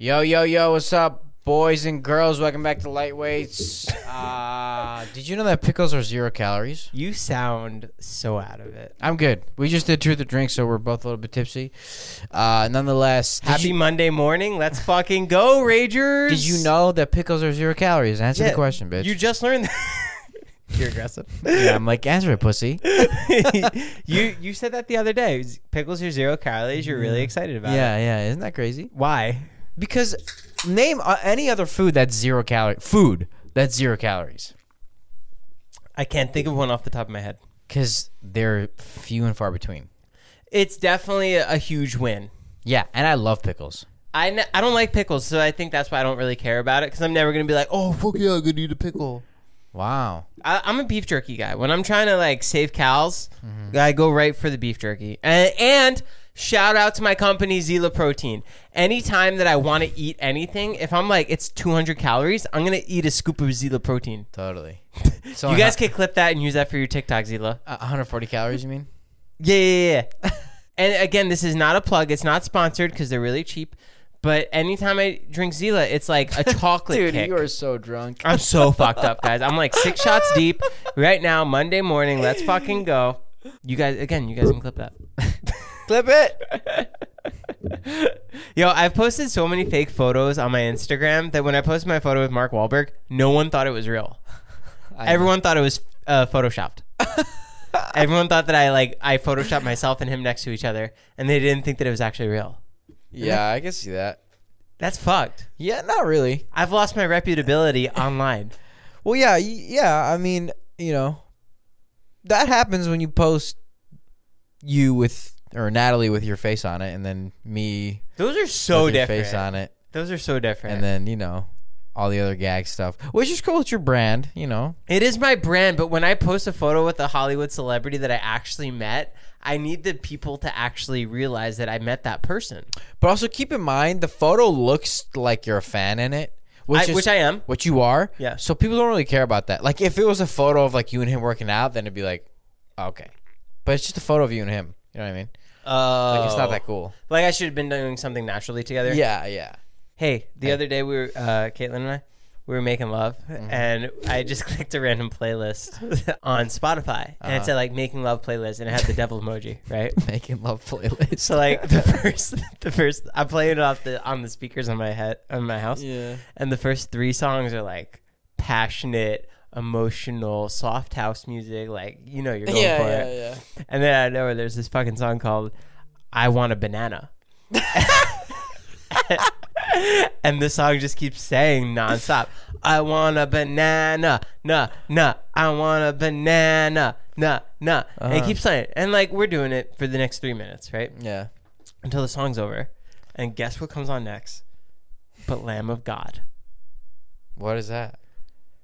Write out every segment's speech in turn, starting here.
Yo, yo, yo, what's up, boys and girls? Welcome back to Lightweights. Uh, did you know that pickles are zero calories? You sound so out of it. I'm good. We just did truth or drink, so we're both a little bit tipsy. Uh, nonetheless, did Happy you, Monday morning. Let's fucking go, Ragers. did you know that pickles are zero calories? Answer Yeah, the question, bitch. You just learned that. You're aggressive. yeah, I'm like, answer it, pussy. you you said that the other day. Pickles are zero calories. You're really excited about it. yeah, yeah. Isn't that crazy? Why? Because name uh, any other food that's zero calorie. Food that's zero calories. I can't think of one off the top of my head. Because they're few and far between. It's definitely a, a huge win. Yeah, and I love pickles. I, n- I don't like pickles, so I think that's why I don't really care about it. Because I'm never gonna be like, oh fuck yeah, I'm gonna eat a pickle. Wow. I, I'm a beef jerky guy. When I'm trying to like save cows, Mm-hmm. I go right for the beef jerky. And, and shout out to my company Zila Protein. Anytime that I want to eat anything, if I'm like it's 200 calories, I'm gonna eat a scoop of Zila Protein. Totally. So you guys can clip that and use that for your TikTok, Zila. Uh, 140 calories, you mean? Yeah, yeah, yeah. and again, this is not a plug. It's not sponsored because they're really cheap. But anytime I drink Zila, it's like a chocolate Dude, kick. you are so drunk. I'm so fucked up, guys. I'm like six shots deep right now, Monday morning. Let's fucking go. You guys, again, you guys can clip that. Clip it. Yo, I've posted so many fake photos on my Instagram that when I posted my photo with Mark Wahlberg, no one thought it was real. Everyone thought it was uh, photoshopped. Everyone thought that I like I photoshopped myself and him next to each other, and they didn't think that it was actually real. Yeah, I can see that. That's fucked. Yeah, not really. I've lost my reputability online. Well, yeah, yeah. I mean, you know, that happens when you post you with or Natalie with your face on it, and then me Those are so with your different. face on it, Those are so different. and then you know all the other gag stuff, which is cool. It's your brand, you know. It is my brand, but when I post a photo with a Hollywood celebrity that I actually met, I need the people to actually realize that I met that person. But also keep in mind the photo looks like you're a fan in it, which I- is, which I am. which you are. Yeah. So people don't really care about that. Like if it was a photo of like you and him working out, then it'd be like, okay. But it's just a photo of you and him. You know what I mean? Oh, Like it's not that cool. Like I should have been doing something naturally together. Yeah, yeah. Hey, the other day we were uh, Caitlin and I we were making love, Mm-hmm. and I just clicked a random playlist on Spotify, and Uh-huh. it said like making love playlist, and it had the devil emoji, right? Making love playlist. So like the first, the first, I'm playing it off the on the speakers on my head on my house, Yeah. and the first three songs are like passionate, emotional, soft house music. Like you know you're going Yeah, for yeah, it. yeah. And then I know where there's this fucking song called "I Want a Banana," and the song just keeps saying nonstop. I want a banana, nah, nah. I want a banana, nah, nah. And it Uh-huh. keeps playing, and like we're doing it for the next three minutes, right? Yeah. Until the song's over, and guess what comes on next? But Lamb of God, What is that?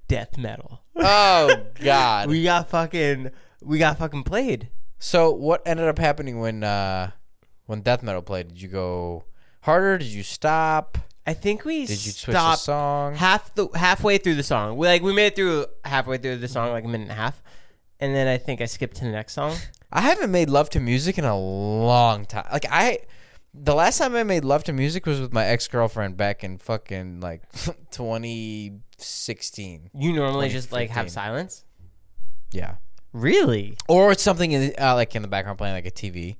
Death metal. Oh God. We got fucking, we got fucking played. so what ended up happening when uh when death metal played? Did you go harder? Did you stop? I think we Did you switch the stopped song? half the halfway through the song. We like we made it through halfway through the song, like a minute and a half, and then I think I skipped to the next song. I haven't made love to music in a long time. Like I, the last time I made love to music was with my ex girlfriend back in fucking like 2016. You normally just like have silence. Yeah. Really? Or it's something in uh, like in the background playing like a TV.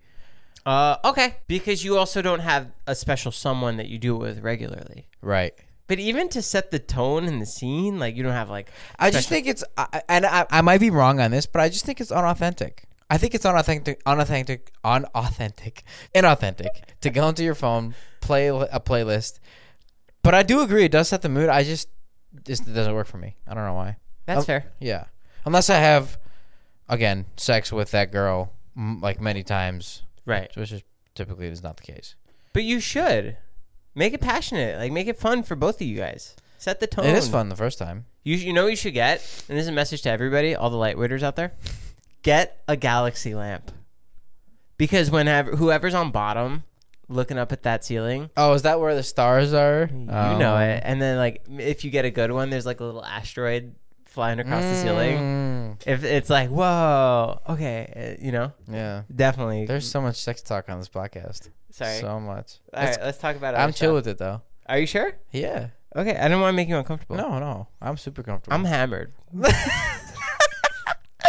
Uh, okay. Because you also don't have a special someone that you do it with regularly. Right. But even to set the tone and the scene, like you don't have like. I just think it's, I, and I, I might be wrong on this, but I just think it's unauthentic. I think it's unauthentic, unauthentic, unauthentic, inauthentic to go into your phone, play a playlist. But I do agree, it does set the mood. I just, just it doesn't work for me. I don't know why. That's Um, fair. Yeah, unless I have, again, sex with that girl m- like many times, Right. which is typically is not the case. But you should. Make it passionate. Like make it fun for both of you guys. Set the tone. It is fun the first time. You you know what you should get, and this is a message to everybody, all the lightweighters out there. Get a galaxy lamp, because whenever whoever's on bottom, looking up at that ceiling, Oh, is that where the stars are? you Oh. know it. And then like if you get a good one, there's like a little asteroid flying across the ceiling. Mm, If it's like whoa, okay, uh, you know, yeah. definitely. There's so much sex talk on this podcast. sorry. So much. all It's- right, let's talk about. It. I'm chill with it though. Are you sure? Yeah. Okay, I didn't want to make you uncomfortable. No, no. I'm super comfortable. I'm hammered.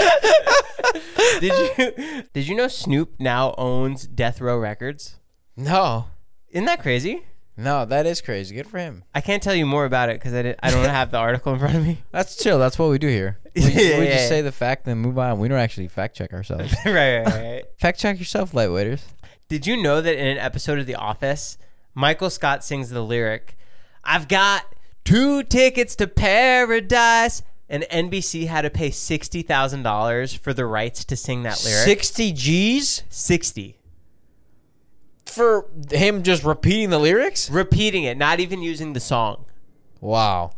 did you did you know Snoop now owns Death Row Records? no. Isn't that crazy? No, that is crazy. Good for him. I can't tell you more about it because I, didn't- I don't have the article in front of me. That's chill. That's what we do here. We, Yeah, we yeah, just yeah. say the fact and move on. We don't actually fact check ourselves. right, right, right. fact check yourself, lightweighters. Did you know that in an episode of The Office, Michael Scott sings the lyric, "I've got two tickets to paradise," and NBC had to pay sixty thousand dollars for the rights to sing that lyric. 60 G's Sixty. for him just repeating the lyrics? Repeating it, not even using the song. Wow.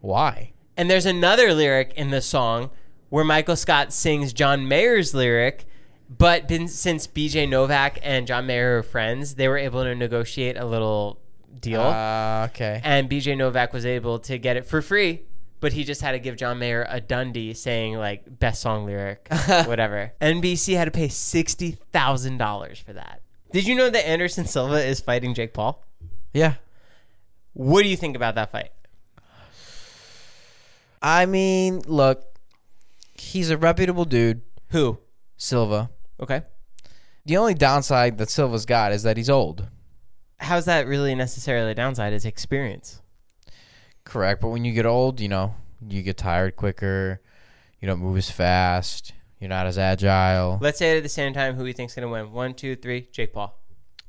Why? And there's another lyric in the song where Michael Scott sings John Mayer's lyric, but been, since BJ Novak and John Mayer are friends, they were able to negotiate a little deal. Uh, okay. and BJ Novak was able to get it for free, but he just had to give John Mayer a Dundie saying like best song lyric, whatever. NBC had to pay sixty thousand dollars for that. Did you know that Anderson Silva is fighting Jake Paul? Yeah. What do you think about that fight? I mean, look, he's a reputable dude, Who? Silva. Okay. The only downside that Silva's got is that he's old. How's that really necessarily a downside? It's experience. Correct. But when you get old, you know, you get tired quicker. You don't move as fast. You're not as agile. Let's say at the same time, who he thinks gonna win? One, two, three. Jake Paul.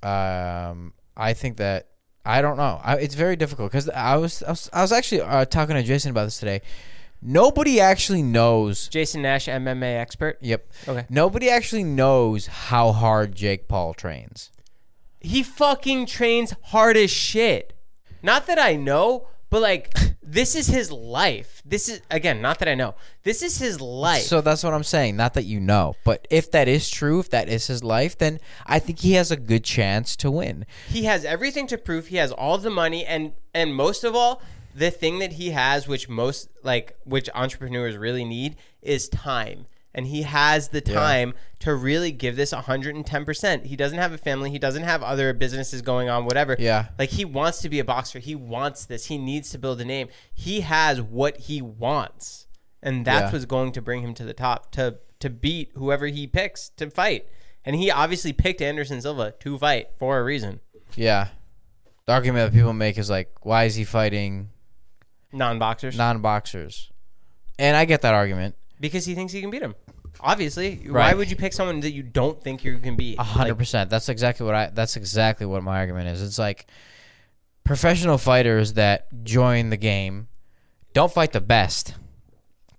Um, I think that I don't know. I, it's very difficult because I was, I was I was actually uh, talking to Jason about this today. Nobody actually knows. Jason Nash, MMA expert. Yep. Okay. Nobody actually knows how hard Jake Paul trains. He fucking trains hard as shit. Not that I know, but like this is his life. This is again, not that I know. This is his life. So that's what I'm saying. Not that you know, but if that is true, if that is his life, then I think he has a good chance to win. he has everything to prove. He has all the money and and most of all, the thing that he has which most like which entrepreneurs really need is time. And he has the time to really give this 110%. He doesn't have a family, he doesn't have other businesses going on whatever. Yeah. Like he wants to be a boxer. He wants this. He needs to build a name. He has what he wants. And that's Yeah. what's going to bring him to the top to to beat whoever he picks to fight. And he obviously picked Anderson Silva to fight for a reason. Yeah. The argument that people make is like, why is he fighting Non-boxers. non-boxers? And I get that argument. Because he thinks he can beat him. Obviously, why Right. would you pick someone that you don't think you can beat? A hundred percent. That's exactly what I. That's exactly what my argument is. It's like professional fighters that join the game don't fight the best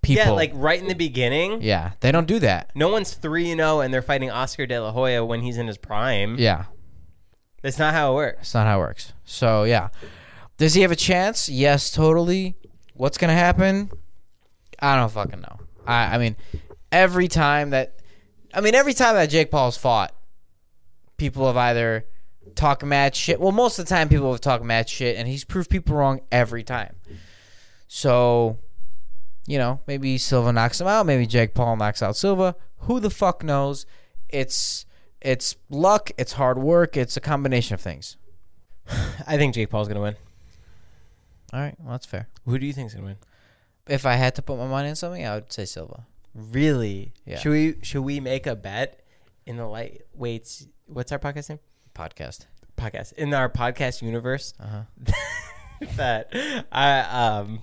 people. yeah, like right in the beginning, yeah, they don't do that. no one's three and zero, and they're fighting Oscar De La Hoya when he's in his prime. Yeah, That's not how it works. it's not how it works. So yeah, does he have a chance? Yes, totally. What's gonna happen? I don't fucking know. I, I mean, every time that, I mean, every time that Jake Paul's fought, people have either talked mad shit. Well, most of the time, people have talked mad shit, and he's proved people wrong every time. So, you know, maybe Silva knocks him out. Maybe Jake Paul knocks out Silva. Who the fuck knows? It's it's luck. It's hard work. It's a combination of things. I think Jake Paul's gonna win. All right, well that's fair. Who do you think's gonna win? If I had to put my money on something, I would say Silva. Really? Yeah. Should we should we make a bet in the lightweights? What's our podcast name? Podcast. Podcast in our podcast universe Uh huh. that I um.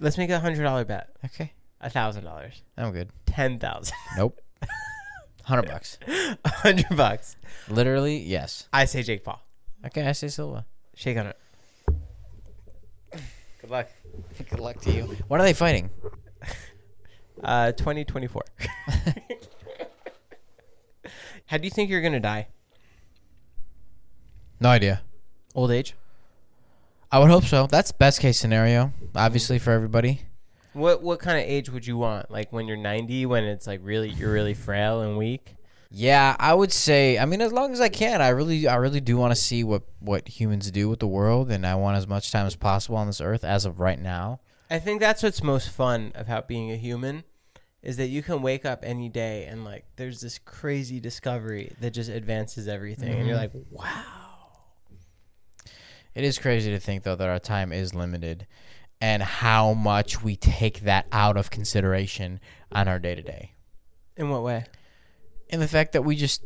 Let's make a hundred dollar bet. Okay, A thousand dollars. I'm good. Ten thousand. Nope. Hundred bucks. A hundred bucks. Literally, yes. I say Jake Paul. Okay, I say Silva. Shake on it. Good luck. Good luck to you. When are they fighting? Uh, 2024. How do you think you're gonna die? No idea. Old age. I would hope so. That's best case scenario, obviously for everybody. What what kind of age would you want? Like when you're 90, when it's like really you're really frail and weak. Yeah, I would say. I mean, as long as I can, I really, I really do want to see what what humans do with the world, and I want as much time as possible on this earth as of right now. I think that's what's most fun about being a human is that you can wake up any day and like there's this crazy discovery that just advances everything and you're mm-hmm. like, "Wow." It is crazy to think though that our time is limited, and how much we take that out of consideration on our day to day. In what way? In the fact that we just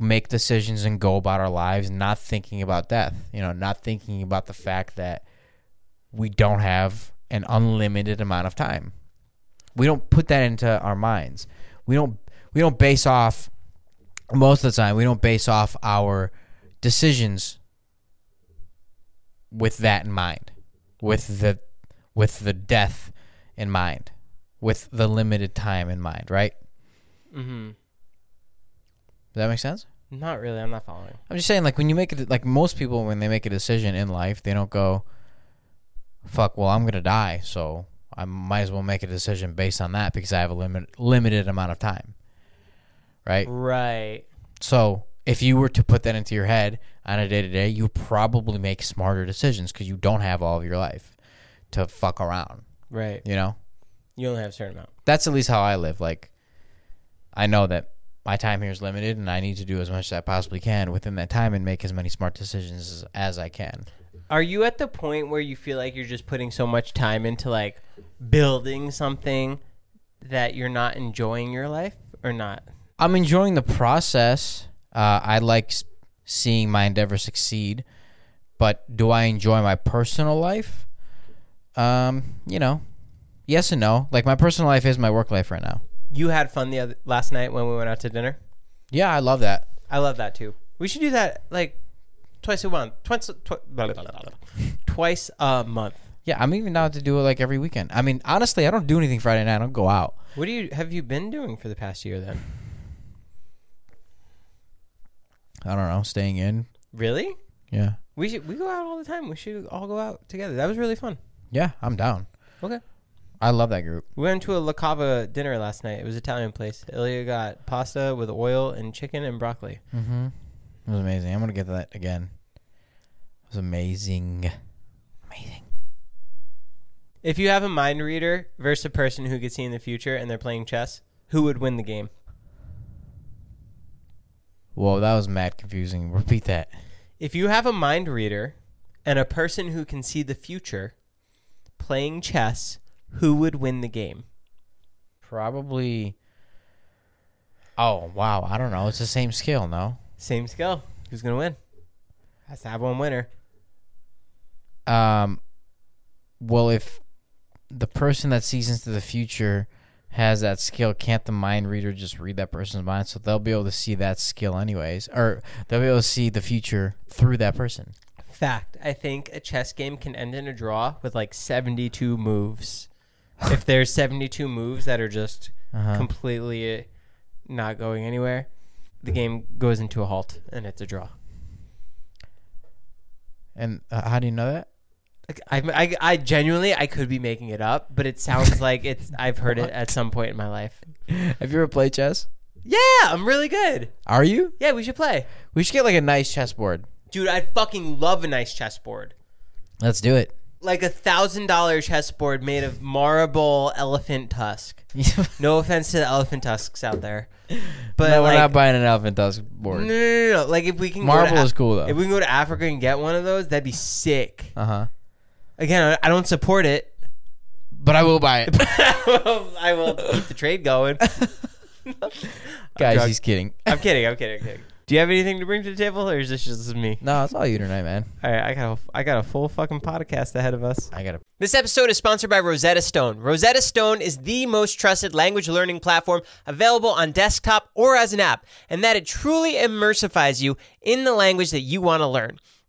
make decisions and go about our lives not thinking about death. You know, not thinking about the fact that we don't have an unlimited amount of time. We don't put that into our minds. We don't we don't base off most of the time we don't base off our decisions with that in mind. With the with the death in mind. With the limited time in mind, right? Mhm. Does that make sense? Not really. I'm not following. I'm just saying, like when you make it, like most people, when they make a decision in life, they don't go, "Fuck, well, I'm gonna die, so I might as well make a decision based on that because I have a limit, limited amount of time." Right. Right. So if you were to put that into your head on a day to day, you probably make smarter decisions because you don't have all of your life to fuck around. Right. You know, You only have a certain amount. that's at least how I live. Like, I know that my time here is limited, and I need to do as much as I possibly can within that time and make as many smart decisions as, as I can. Are you at the point where you feel like you're just putting so much time into like building something that you're not enjoying your life or not? I'm enjoying the process. Uh, I like seeing my endeavor succeed, but do I enjoy my personal life? Um, you know, yes and no. Like my personal life is my work life right now. You had fun the other last night when we went out to dinner. Yeah, I love that. I love that too. We should do that like twice a month. Twice twi- blah, blah, blah, blah. twice a month. Yeah, I'm even down to do it like every weekend. I mean, honestly, I don't do anything Friday night. I don't go out. What do you have you been doing for the past year then? I don't know, staying in. Really? Yeah, We should we go out all the time. We should all go out together. That was really fun. yeah, I'm down. Okay. I love that group. We went to a La Cava dinner last night. It was an Italian place. Ilya got pasta with oil and chicken and broccoli. Mm-hmm. It was amazing. I'm gonna get that again. It was amazing. Amazing. If you have a mind reader versus a person who could see in the future and they're playing chess, who would win the game? Whoa, that was mad confusing. Repeat that. If you have a mind reader and a person who can see the future playing chess, who would win the game? Probably. Oh wow, I don't know. It's the same skill, no? Same skill. Who's going to win? Has to have one winner. Um. Well, if the person that sees into the future has that skill, can't the mind reader just read that person's mind? So they'll be able to see that skill anyways, or they'll be able to see the future through that person. Fact. I think a chess game can end in a draw with like 72 moves. If there's 72 moves that are just Uh-huh. completely not going anywhere, the game goes into a halt and it's a draw. And uh, how do you know that? Like, I, I, I genuinely, I could be making it up, but it sounds like it's. I've heard it at some point in my life. Have you ever played chess? Yeah, I'm really good. Are you? Yeah, we should play, We should get like a nice chessboard. dude. I fucking love a nice chessboard. Let's do it. Like a thousand dollar chessboard made of marble elephant tusk. No offense to the elephant tusks out there, but no, like, we're not buying an elephant tusk board. no, no, no. no. Like if we can, Marble is cool though. If we can go to Africa and get one of those, that'd be sick. Uh huh. Again, I don't support it. But I will buy it, I will keep the trade going. guys. He's kidding. I'm kidding. I'm kidding. I'm kidding. Do you have anything to bring to the table, or is this just me? No, it's all you tonight, man. All right, I got a, I got a full fucking podcast ahead of us. I got a. This episode is sponsored by Rosetta Stone. Rosetta Stone is the most trusted language learning platform available on desktop or as an app, and that it truly immersifies you in the language that you want to learn.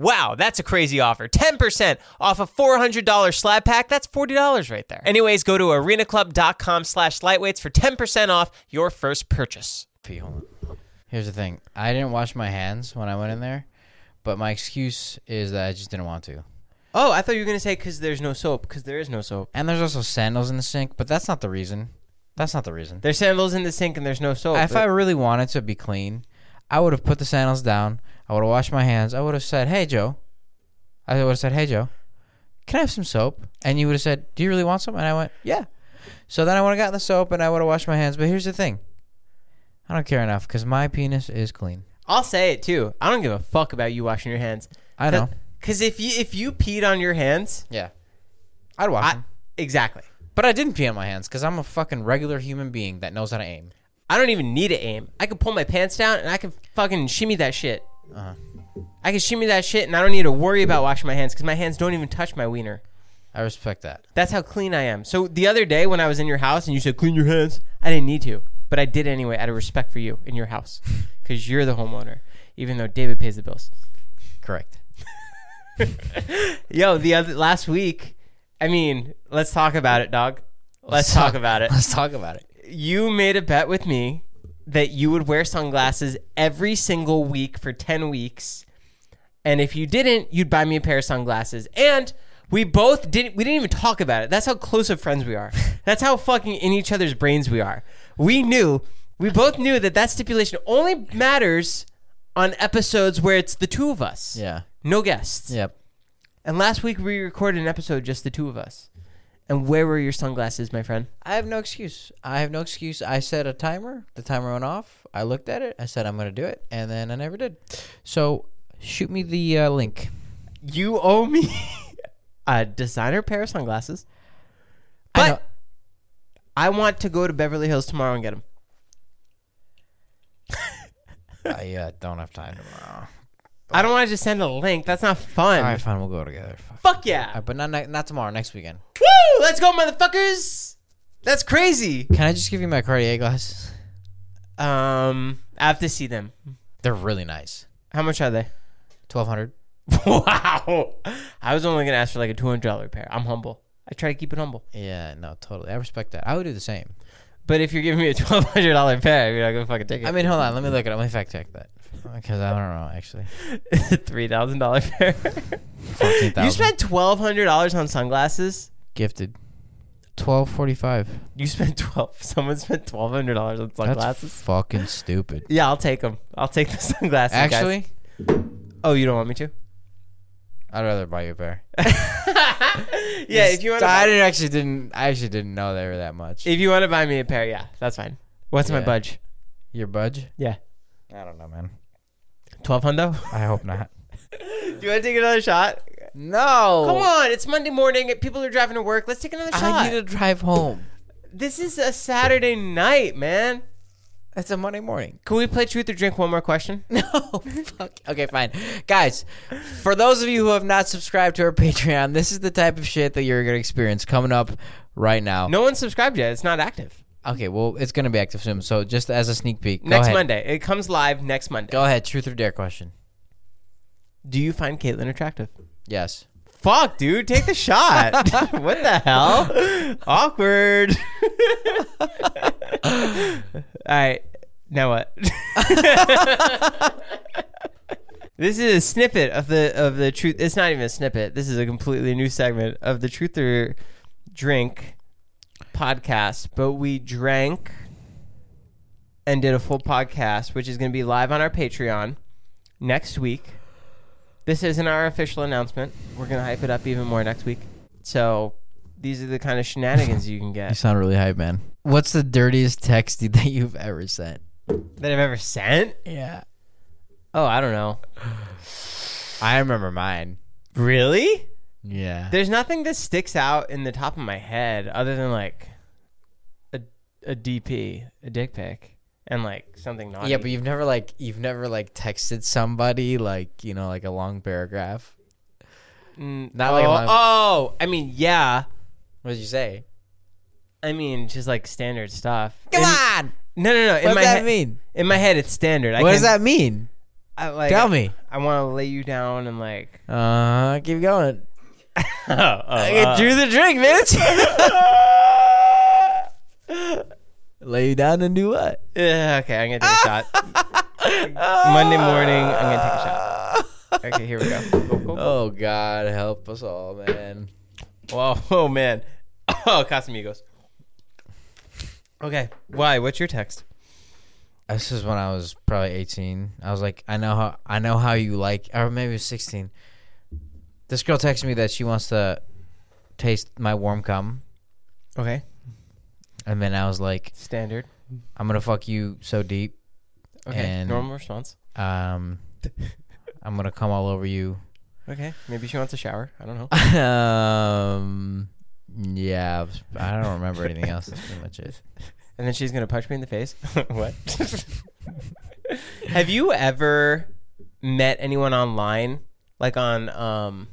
Wow, that's a crazy offer. 10% off a $400 slab pack. That's $40 right there. Anyways, go to arenaclub.com slash lightweights for 10% off your first purchase. Hold on. Here's the thing. I didn't wash my hands when I went in there, but my excuse is that I just didn't want to. Oh, I thought you were going to say because there's no soap, because there is no soap. And there's also sandals in the sink, but that's not the reason. That's not the reason. There's sandals in the sink and there's no soap. if I really wanted to be clean, I would have put the sandals down. I would have washed my hands. I would have said, "Hey, Joe." I would have said, "Hey, Joe, can I have some soap?" And you would have said, "Do you really want some?" And I went, "Yeah." So then I would have gotten the soap and I would have washed my hands. But here's the thing, I don't care enough because my penis is clean. I'll say it too. I don't give a fuck about you washing your hands. I know. Because if you if you peed on your hands, Yeah, I'd wash I, them. exactly. But I didn't pee on my hands because I'm a fucking regular human being that knows how to aim. I don't even need to aim. I can pull my pants down and I can fucking shimmy that shit. Uh-huh. I can shimmy that shit and I don't need to worry about washing my hands because my hands don't even touch my wiener. I respect that. That's how clean I am. So the other day when I was in your house and you said clean your hands, I didn't need to, but I did anyway out of respect for you in your house because you're the homeowner, even though David pays the bills. Correct. Yo, the other last week, I mean, let's talk about it, dog. Let's talk about it. Let's talk about it. You made a bet with me that you would wear sunglasses every single week for 10 weeks. And if you didn't, you'd buy me a pair of sunglasses. And we both didn't we didn't even talk about it. That's how close of friends we are. That's how fucking in each other's brains we are. We knew, we both knew that that stipulation only matters on episodes where it's the two of us. Yeah. No guests. Yep. And last week we recorded an episode just the two of us. And where were your sunglasses, my friend? I have no excuse. I have no excuse. I set a timer. The timer went off. I looked at it. I said I'm going to do it, and then I never did. So shoot me the uh, link. You owe me a designer pair of sunglasses. I But I, want to go to Beverly Hills tomorrow and get them. I uh, don't have time tomorrow. I don't want to just send a link. That's not fun. All right, fine. We'll go together. Fuck. Fuck yeah. But not ne- not tomorrow. Next weekend. Woo! Let's go, motherfuckers. That's crazy. Can I just give you my Cartier glasses? Um, I have to see them. They're really nice. How much are they? Twelve hundred. wow. I was only gonna ask for like a two hundred dollar pair. I'm humble. I try to keep it humble. Yeah. No. Totally. I respect that. I would do the same. But if you're giving me a twelve hundred dollar pair, you're not gonna fucking take it. I mean, hold on. Let me look at it. Let me fact check that because I don't know actually. three thousand dollar pair. Fourteen thousand. you spent twelve hundred dollars on sunglasses. gifted. Twelve forty five. You spent twelve. Someone spent twelve hundred dollars on That's sunglasses. fucking stupid. yeah, I'll take them. I'll take the sunglasses. guys. Actually, oh, you don't want me to? I'd rather buy you a pair. yeah, if you want. I didn't actually didn't I actually didn't know they were that much. if you want to buy me a pair, yeah, that's fine. What's my budge? Your budge? Yeah, I don't know, man. twelve hundo. I hope not. Do you want to take another shot? No. Come on, it's Monday morning. People are driving to work. Let's take another shot. I need to drive home. This is a Saturday night, man. It's a Monday morning. Can we play truth or drink? One more question. No, fuck. Okay, fine. Guys, for those of you who have not subscribed to our Patreon, this is the type of shit that you're going to experience coming up right now. No one's subscribed yet. It's not active. Okay, well, it's going to be active soon. So just as a sneak peek, next ahead. Monday. It comes live next Monday. Go ahead. Truth or dare question. Do you find Caitlyn attractive? Yes. Fuck, dude, take the shot. what the hell? Awkward. All right, now what? this is a snippet of the of the truth. It's not even a snippet. This is a completely new segment of the Truth or Drink podcast. But we drank and did a full podcast, which is going to be live on our Patreon next week. This isn't our official announcement. We're gonna hype it up even more next week. So these are the kind of shenanigans you can get. You get sound really hype, man. What's the dirtiest text that you've ever sent? that I've ever sent. Yeah. Oh, I don't know. I remember mine. Really? Yeah. There's nothing that sticks out in the top of my head other than like a a DP, a dick pic, and like something naughty. Yeah, but you've never like you've never like texted somebody like you know like a long paragraph. Mm, not oh, like long- oh, I mean, yeah. What did you say? I mean, just like standard stuff. Come In- on. No, no, no. In What my does that head, mean? in my head, it's standard. I What does that mean? I, like, Tell me. I want to lay you down and like. Uh, keep going. oh, oh, I get uh, through the drink, bitch. Lay you down and do what? Yeah, okay, I'm gonna take a shot. Monday morning, I'm gonna take a shot. Okay, here we go. Go, go, go. Oh God, help us all, man. Whoa, oh man. Oh, Casamigos. Okay, why? What's your text? This is when I was probably 18. I was like, I know how I know how you like, or maybe it was 16. This girl texted me that she wants to taste my warm cum, Okay, and then I was like, standard. I'm gonna fuck you so deep, Okay, And- normal response. um, I'm gonna come all over you. Okay, maybe she wants a shower. I don't know. um, yeah, I don't remember anything else. That's pretty much it. And then she's gonna punch me in the face. what? Have you ever met anyone online, like on um,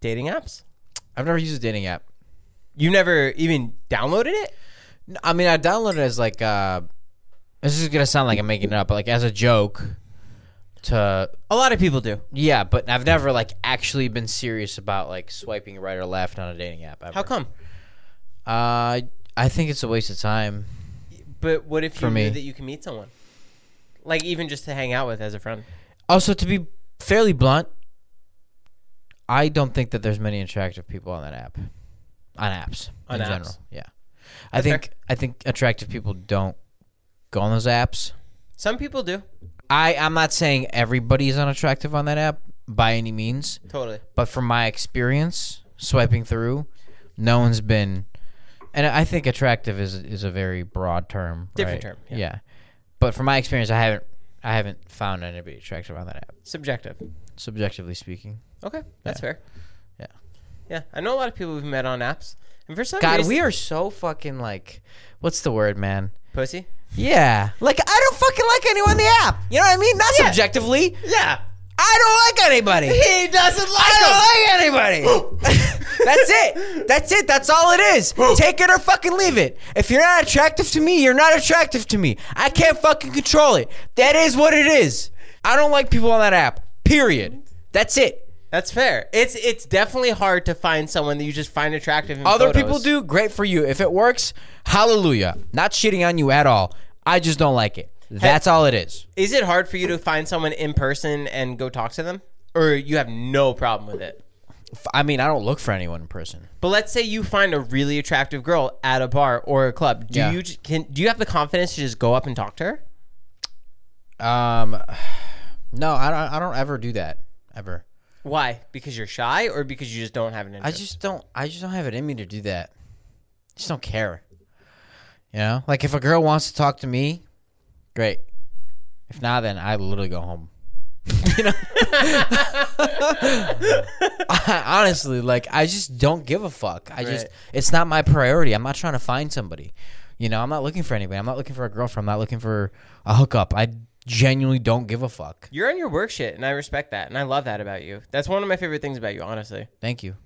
dating apps? I've never used a dating app. You never even downloaded it? No, I mean, I downloaded it as like uh, this is gonna sound like I'm making it up, but like as a joke. To A lot of people do. yeah, but I've never like actually been serious about like swiping right or left on a dating app. Ever. How come? Uh, I think it's a waste of time. But what if you For knew me. that you can meet someone, like even just to hang out with as a friend? Also, to be fairly blunt, I don't think that there's many attractive people on that app. On apps, On in apps. general. Yeah, I think I think attractive people don't go on those apps. Some people do. I I'm not saying everybody's unattractive on that app by any means, Totally. but from my experience swiping through, no one's been. And I think attractive is is a very broad term. Different right? term, yeah. but from my experience, I haven't I haven't found anybody attractive on that app. Subjective. Subjectively speaking. Okay, that's Yeah. fair. Yeah. Yeah, I know a lot of people we've met on apps, and for some God, reason, we are so fucking like, what's the word, man? pussy. Yeah, like I don't fucking like anyone in the app. You know what I mean? Not Yeah. subjectively. Yeah, I don't like anybody. he doesn't like I don't like anybody. That's it. That's it. That's all it is. Take it or fucking leave it. If you're not attractive to me, you're not attractive to me. I can't fucking control it. That is what it is. I don't like people on that app. Period. That's it. That's fair. It's it's definitely hard to find someone that you just find attractive. In Other photos. people do great for you. If it works, hallelujah. Not shitting on you at all. I just don't like it. That's all it is. Is it hard for you to find someone in person and go talk to them, or you have no problem with it? I mean, I don't look for anyone in person. But let's say you find a really attractive girl at a bar or a club. Do Yeah. you can do you have the confidence to just go up and talk to her? Um, no, I don't. I don't ever do that ever. Why? Because you're shy, or because you just don't have an interest? I just don't. I just don't have it in me to do that. just don't care. You know, like if a girl wants to talk to me, great. If not, then I literally go home. you know, I- honestly, like I just don't give a fuck. I just Right. it's not my priority. I'm not trying to find somebody. You know, I'm not looking for anybody. I'm not looking for a girlfriend. I'm not looking for a hookup. I genuinely don't give a fuck. You're on your work shit, and I respect that, and I love that about you. That's one of my favorite things about you, honestly. Thank you.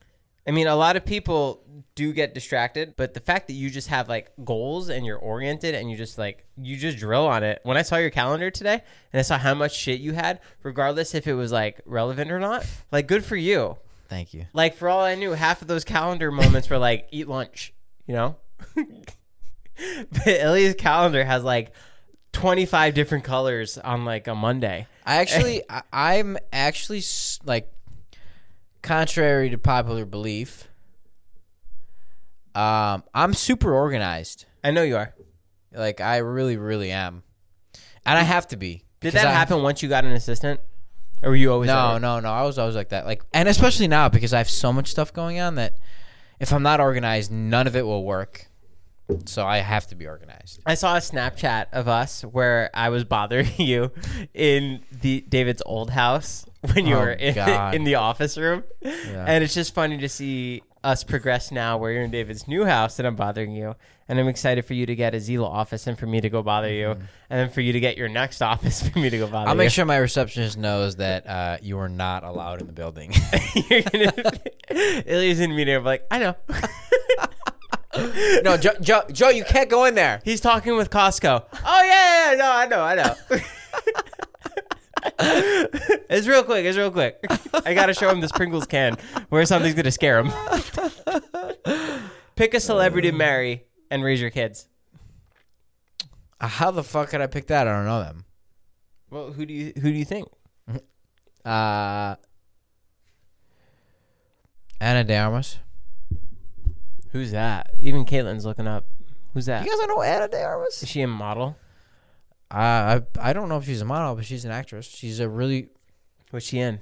I mean, a lot of people do get distracted, but the fact that you just have like goals and you're oriented and you just like you just drill on it. When I saw your calendar today and I saw how much shit you had, regardless if it was like relevant or not, like good for you. Thank you. Like for all I knew, half of those calendar moments were like eat lunch, you know? but Ilya's calendar has like 25 different colors on like a Monday. I actually, I, I'm actually s- like, contrary to popular belief, um, I'm super organized. I know you are. Like, I really, really am, and I have to be. Did that I- happen once you got an assistant? Or were you always No, no, no. I was always like that. Like, and especially now because I have so much stuff going on that if I'm not organized, none of it will work. So I have to be organized. I saw a Snapchat of us where I was bothering you in the David's old house when you Oh, were in, in the office room. And it's just funny to see us progress now where you're in David's new house and I'm bothering you. And I'm excited for you to get a Zila office and for me to go bother you. And then for you to get your next office for me to go bother Mm-hmm. I'll you. make sure my receptionist knows that uh, you are not allowed in the building. you're gonna Ilya's in the meeting. I'm like, I know. no, Joe, Joe, Joe, you can't go in there. He's talking with Costco. Oh yeah, yeah, yeah, no, I know, I know. it's real quick. It's real quick. I gotta show him this Pringles can where something's gonna scare him. Pick a celebrity to marry and raise your kids. Uh, How the fuck could I pick that? I don't know them. Well, who do you who do you think? Uh, Ana de Armas. Who's that? Even Caitlin's looking up. Who's that? You guys don't know Ana de Armas? Is she a model? Uh, I I don't know if she's a model, but she's an actress. She's a really What's she in?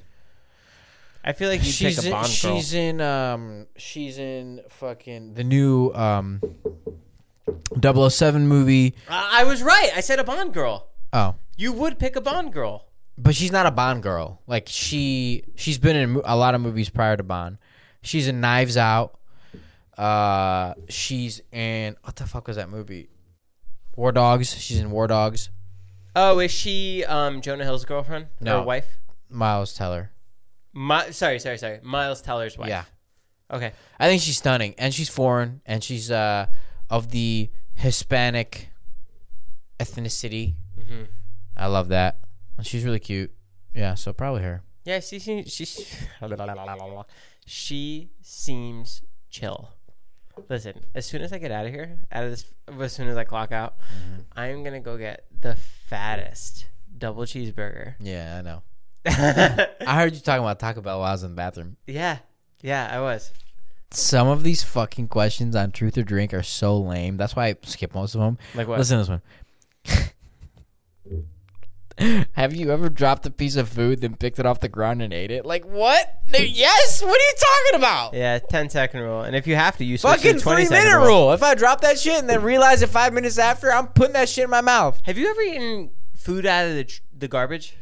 I feel like you she's take a in, Bond girl. she's in um she's in fucking the new um 007 movie. I I was right. I said a Bond girl. Oh, You would pick a Bond girl. but she's not a Bond girl. Like she she's been in mo- a lot of movies prior to Bond. She's in Knives Out. Uh, she's in what the fuck was that movie? War Dogs. She's in War Dogs. Oh, is she um, Jonah Hill's girlfriend No. or wife? Miles Teller. My, sorry, sorry, sorry. Miles Teller's wife. Yeah. Okay. I think she's stunning, and she's foreign, and she's uh of the Hispanic ethnicity. Mm-hmm. I love that. She's really cute. Yeah, so probably her. Yeah, she seems she, she seems chill. Listen, as soon as I get out of here, out of this, as soon as I clock out, Mm-hmm. I am gonna go get the fattest double cheeseburger. Yeah, I know. I heard you talking about Taco Bell while I was in the bathroom. yeah, yeah, I was. Some of these fucking questions on truth or drink are so lame. That's why I skip most of them. Like what? Listen to this one. Have you ever dropped a piece of food, then picked it off the ground and ate it? Like what? Dude, yes. What are you talking about? Yeah, 10 second rule, and if you have to, you switch to Fucking the 20 three second minute rule. If I drop that shit and then realize it five minutes after, I'm putting that shit in my mouth. Have you ever eaten food out of the tr- the garbage?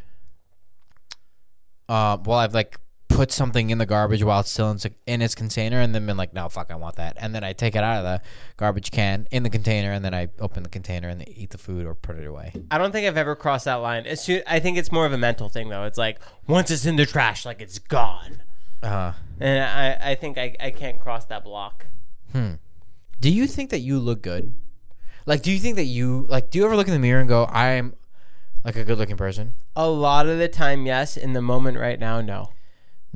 Uh, well, I've like put something in the garbage while it's still in, in its container, and then been like, no, fuck, I want that, and then I take it out of the garbage can in the container, and then I open the container and eat the food or put it away. I don't think I've ever crossed that line. As soon, I think it's more of a mental thing though. It's like once it's in the trash, like it's gone. Uh, And I, I think I, I can't cross that block. do you think that you look good? Like, do you think that you like? Do you ever look in the mirror and go, I'm like a good looking person? A lot of the time, yes. In the moment right now, no.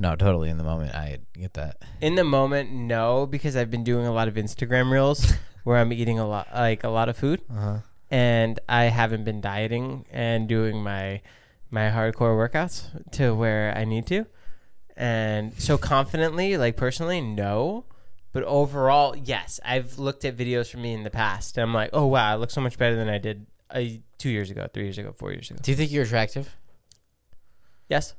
No, totally. In the moment, I get that. In the moment, no, because I've been doing a lot of Instagram reels where I'm eating a lot, like a lot of food, Uh-huh. and I haven't been dieting and doing my my hardcore workouts to where I need to, and so confidently, like personally, no. But overall, yes, I've looked at videos from me in the past, and I'm like, oh wow, I look so much better than I did uh, two years ago, three years ago, four years ago. Do you think you're attractive? Yes,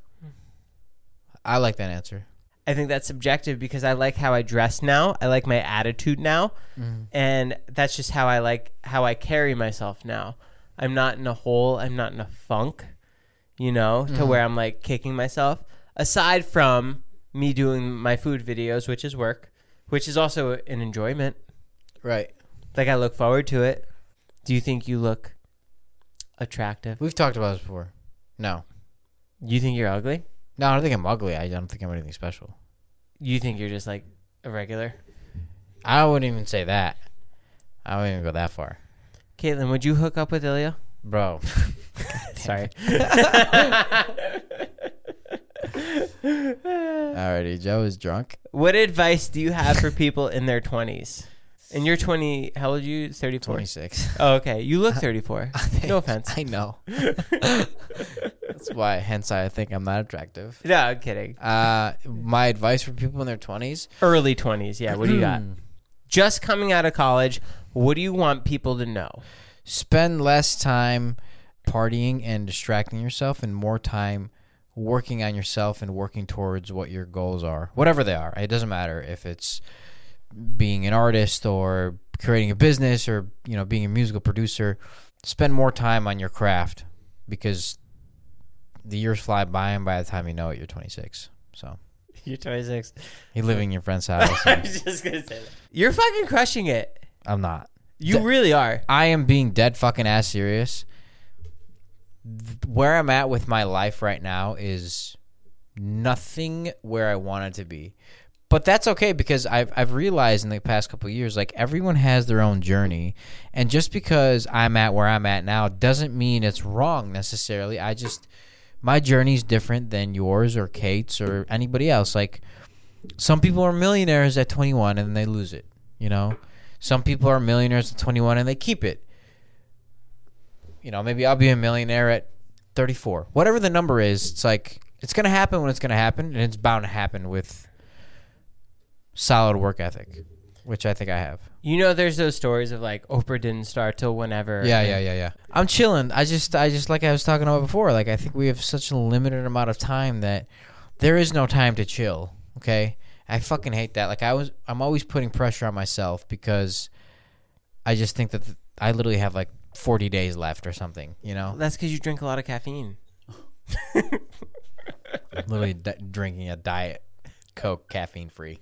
I like that answer. I think that's subjective because I like how I dress now. I like my attitude now. Mm-hmm. And that's just how I like how I carry myself now. I'm not in a hole, I'm not in a funk, you know, to mm-hmm. where I'm like kicking myself. Aside from me doing my food videos, which is work, which is also an enjoyment. Right. Like I look forward to it. Do you think you look attractive? We've talked about this before. No. You think you're ugly? No, I don't think I'm ugly. I don't think I'm anything special. You think you're just like a regular? I wouldn't even say that. I wouldn't even go that far. Caitlin, would you hook up with Ilya? Bro. Sorry. Alrighty, Joe is drunk. What advice do you have for people in their 20s? And you're 20, how old are you? 34? 26. Oh, okay. You look 34. no offense. I know. That's why, hence, I think I'm not attractive. No, I'm kidding. Uh, my advice for people in their 20s Early 20s. Yeah, what do you got? Just coming out of college, what do you want people to know? spend less time partying and distracting yourself and more time working on yourself and working towards what your goals are whatever they are it doesn't matter if it's being an artist or creating a business or you know being a musical producer spend more time on your craft because the years fly by and by the time you know it you're 26 so You're 26. you're living in your friend's house I was just going to say that. You're fucking crushing it. i'm not You really are. I am being dead fucking ass serious. Where I'm at with my life right now is nothing where I wanted to be. But that's okay because I've I've realized in the past couple years like everyone has their own journey and just because I'm at where I'm at now doesn't mean it's wrong necessarily. I just my journey's different than yours or Kate's or anybody else. Like some people are millionaires at 21 and they lose it, you know? Some people are millionaires at 21 and they keep it. You know, maybe I'll be a millionaire at 34. Whatever the number is, it's like it's going to happen when it's going to happen and it's bound to happen with solid work ethic, which I think I have. You know, there's those stories of like Oprah didn't start till whenever. Yeah, yeah, yeah, yeah. I'm chilling. I just I just like I was talking about before, like I think we have such a limited amount of time that there is no time to chill, okay? I fucking hate that. Like I was I'm always putting pressure on myself because I just think that th- I literally have like 40 days left or something, you know? That's because you drink a lot of caffeine. literally d- drinking a diet Coke caffeine free.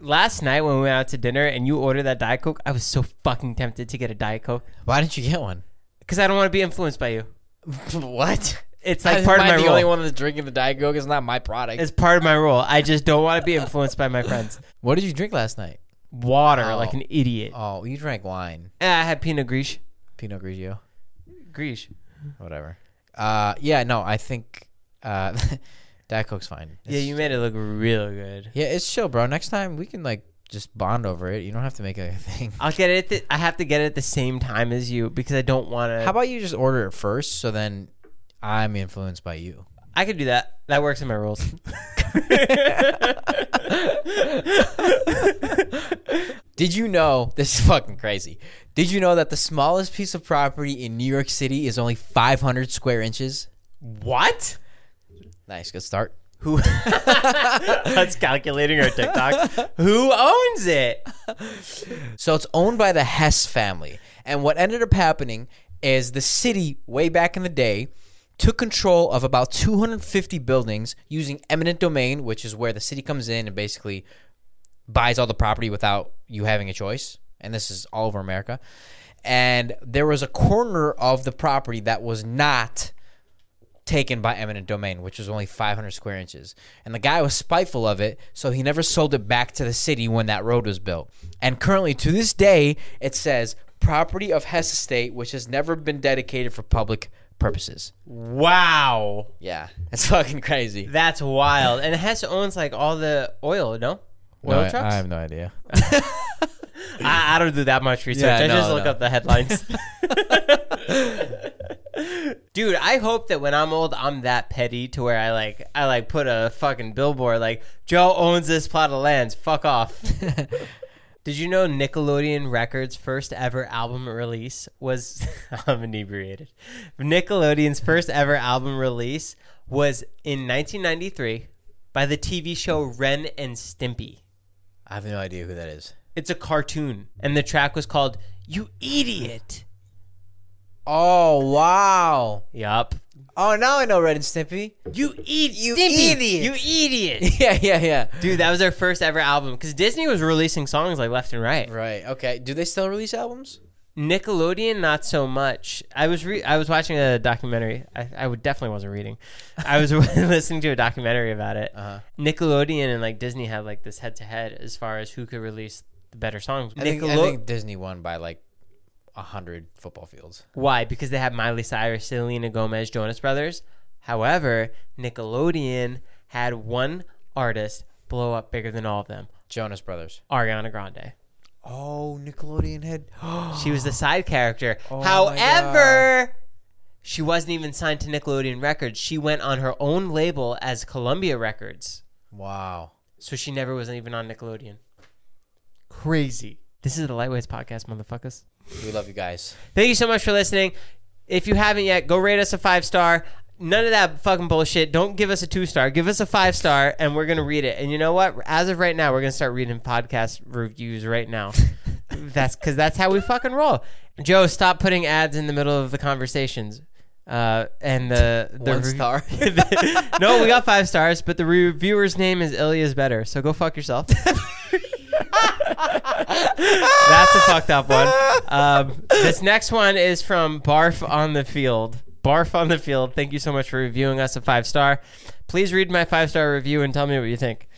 Last night when we went out to dinner and you ordered that Diet Coke, I was so fucking tempted to get a Diet Coke Why didn't you get one? because I don't want to be influenced by you. what? It's like part of my the role. only one that's drinking the diet Coke. It's not my product. It's part of my role. I just don't want to be influenced by my friends. what did you drink last night? Water, Oh. like an idiot. Oh, you drank wine. Eh, I had Pinot Gris. Pinot Grigio. Gris. whatever. Uh, yeah, no, I think uh, Diet Coke's fine. Yeah, you made it look real good. Yeah, it's chill, bro. Next time we can like just bond over it. You don't have to make a thing. I'll get it. At the, I have to get it at the same time as you because I don't want to. How about you just order it first, so then I'm influenced by you. I could do that. That works in my rules. Did you know this is fucking crazy? Did you know that the smallest piece of property in New York City is only 500 square inches? what? Nice, good start. Who? That's calculating our TikTok. Who owns it? So it's owned by the Hess family. And what ended up happening is the city, way back in the day, took control of about 250 buildings using eminent domain, which is where the city comes in and basically buys all the property without you having a choice. And this is all over America. And there was a corner of the property that was not taken by eminent domain, which was only 500 square inches. And the guy was spiteful of it, so he never sold it back to the city when that road was built. And currently, to this day, it says property of Hess Estate, which has never been dedicated for public purposes. Wow. Yeah, it's fucking crazy. That's wild. And Hess owns like all the oil, no? Oil No, I, trucks? I have no idea. I, I don't do that much research. Yeah, I no, just look no. up the headlines. Dude, I hope that when I'm old, I'm that petty to where I like I like put a fucking billboard like Joe owns this plot of lands. Fuck off. Did you know Nickelodeon Records' first ever album release was I'm inebriated. Nickelodeon's first ever album release was in 1993 by the TV show Ren and Stimpy. I have no idea who that is. It's a cartoon, and the track was called "You Idiot." Oh wow! Yup. Oh, now I know Red and Stimpy. You eat, You Stimpy, idiot. You idiot, yeah, yeah, yeah. dude. That was their first ever album because Disney was releasing songs like left and right. Right. Okay. Do they still release albums? Nickelodeon, not so much. I was re- I was watching a documentary. I, I would definitely wasn't reading. I was listening to a documentary about it. Uh-huh. Nickelodeon and like Disney had like this head to head as far as who could release the better songs. I think, I think Disney won by like hundred football fields. Why? Because they have Miley Cyrus, Selena Gomez, Jonas Brothers. However, Nickelodeon had one artist blow up bigger than all of them Jonas Brothers. Ariana Grande. Oh, Nickelodeon had. She was the side character. Oh However, she wasn't even signed to Nickelodeon Records. She went on her own label as Columbia Records. wow. So she never was even on Nickelodeon. Crazy. This is the Lightweights podcast, motherfuckers. We love you guys. Thank you so much for listening. If you haven't yet, go rate us a five star. None of that fucking bullshit. Don't give us a two star. Give us a five star, and we're gonna read it. And you know what? As of right now, we're gonna start reading podcast reviews right now. that's because that's how we fucking roll. Joe, stop putting ads in the middle of the conversations. Uh, and the the One rev- star. no, we got five stars, but the reviewer's name is Ilya's better. So go fuck yourself. That's a fucked up one. Um, this next one is from Barf on the Field. Barf on the Field. Thank you so much for reviewing us a five star. Please read my five star review and tell me what you think.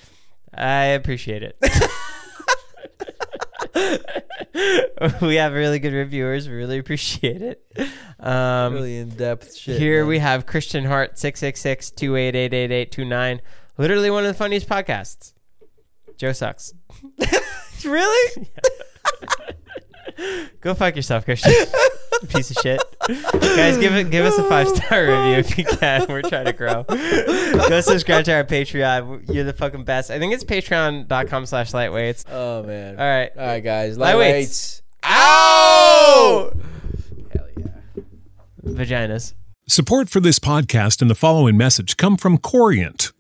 I appreciate it. we have really good reviewers. We really appreciate it. Um, really in depth shit. here we have Christian Hart 666 288 Literally one of the funniest podcasts. Joe sucks. really. Go fuck yourself, Christian. Piece of shit. Guys, give it give us a five star review if you can. We're trying to grow. Go subscribe to our Patreon. You're the fucking best. I think it's patreon.com slash lightweights. Oh man. All right. All right, guys. Lightweights. Lightweights. Ow! Hell yeah. Vaginas. Support for this podcast and the following message come from Corient.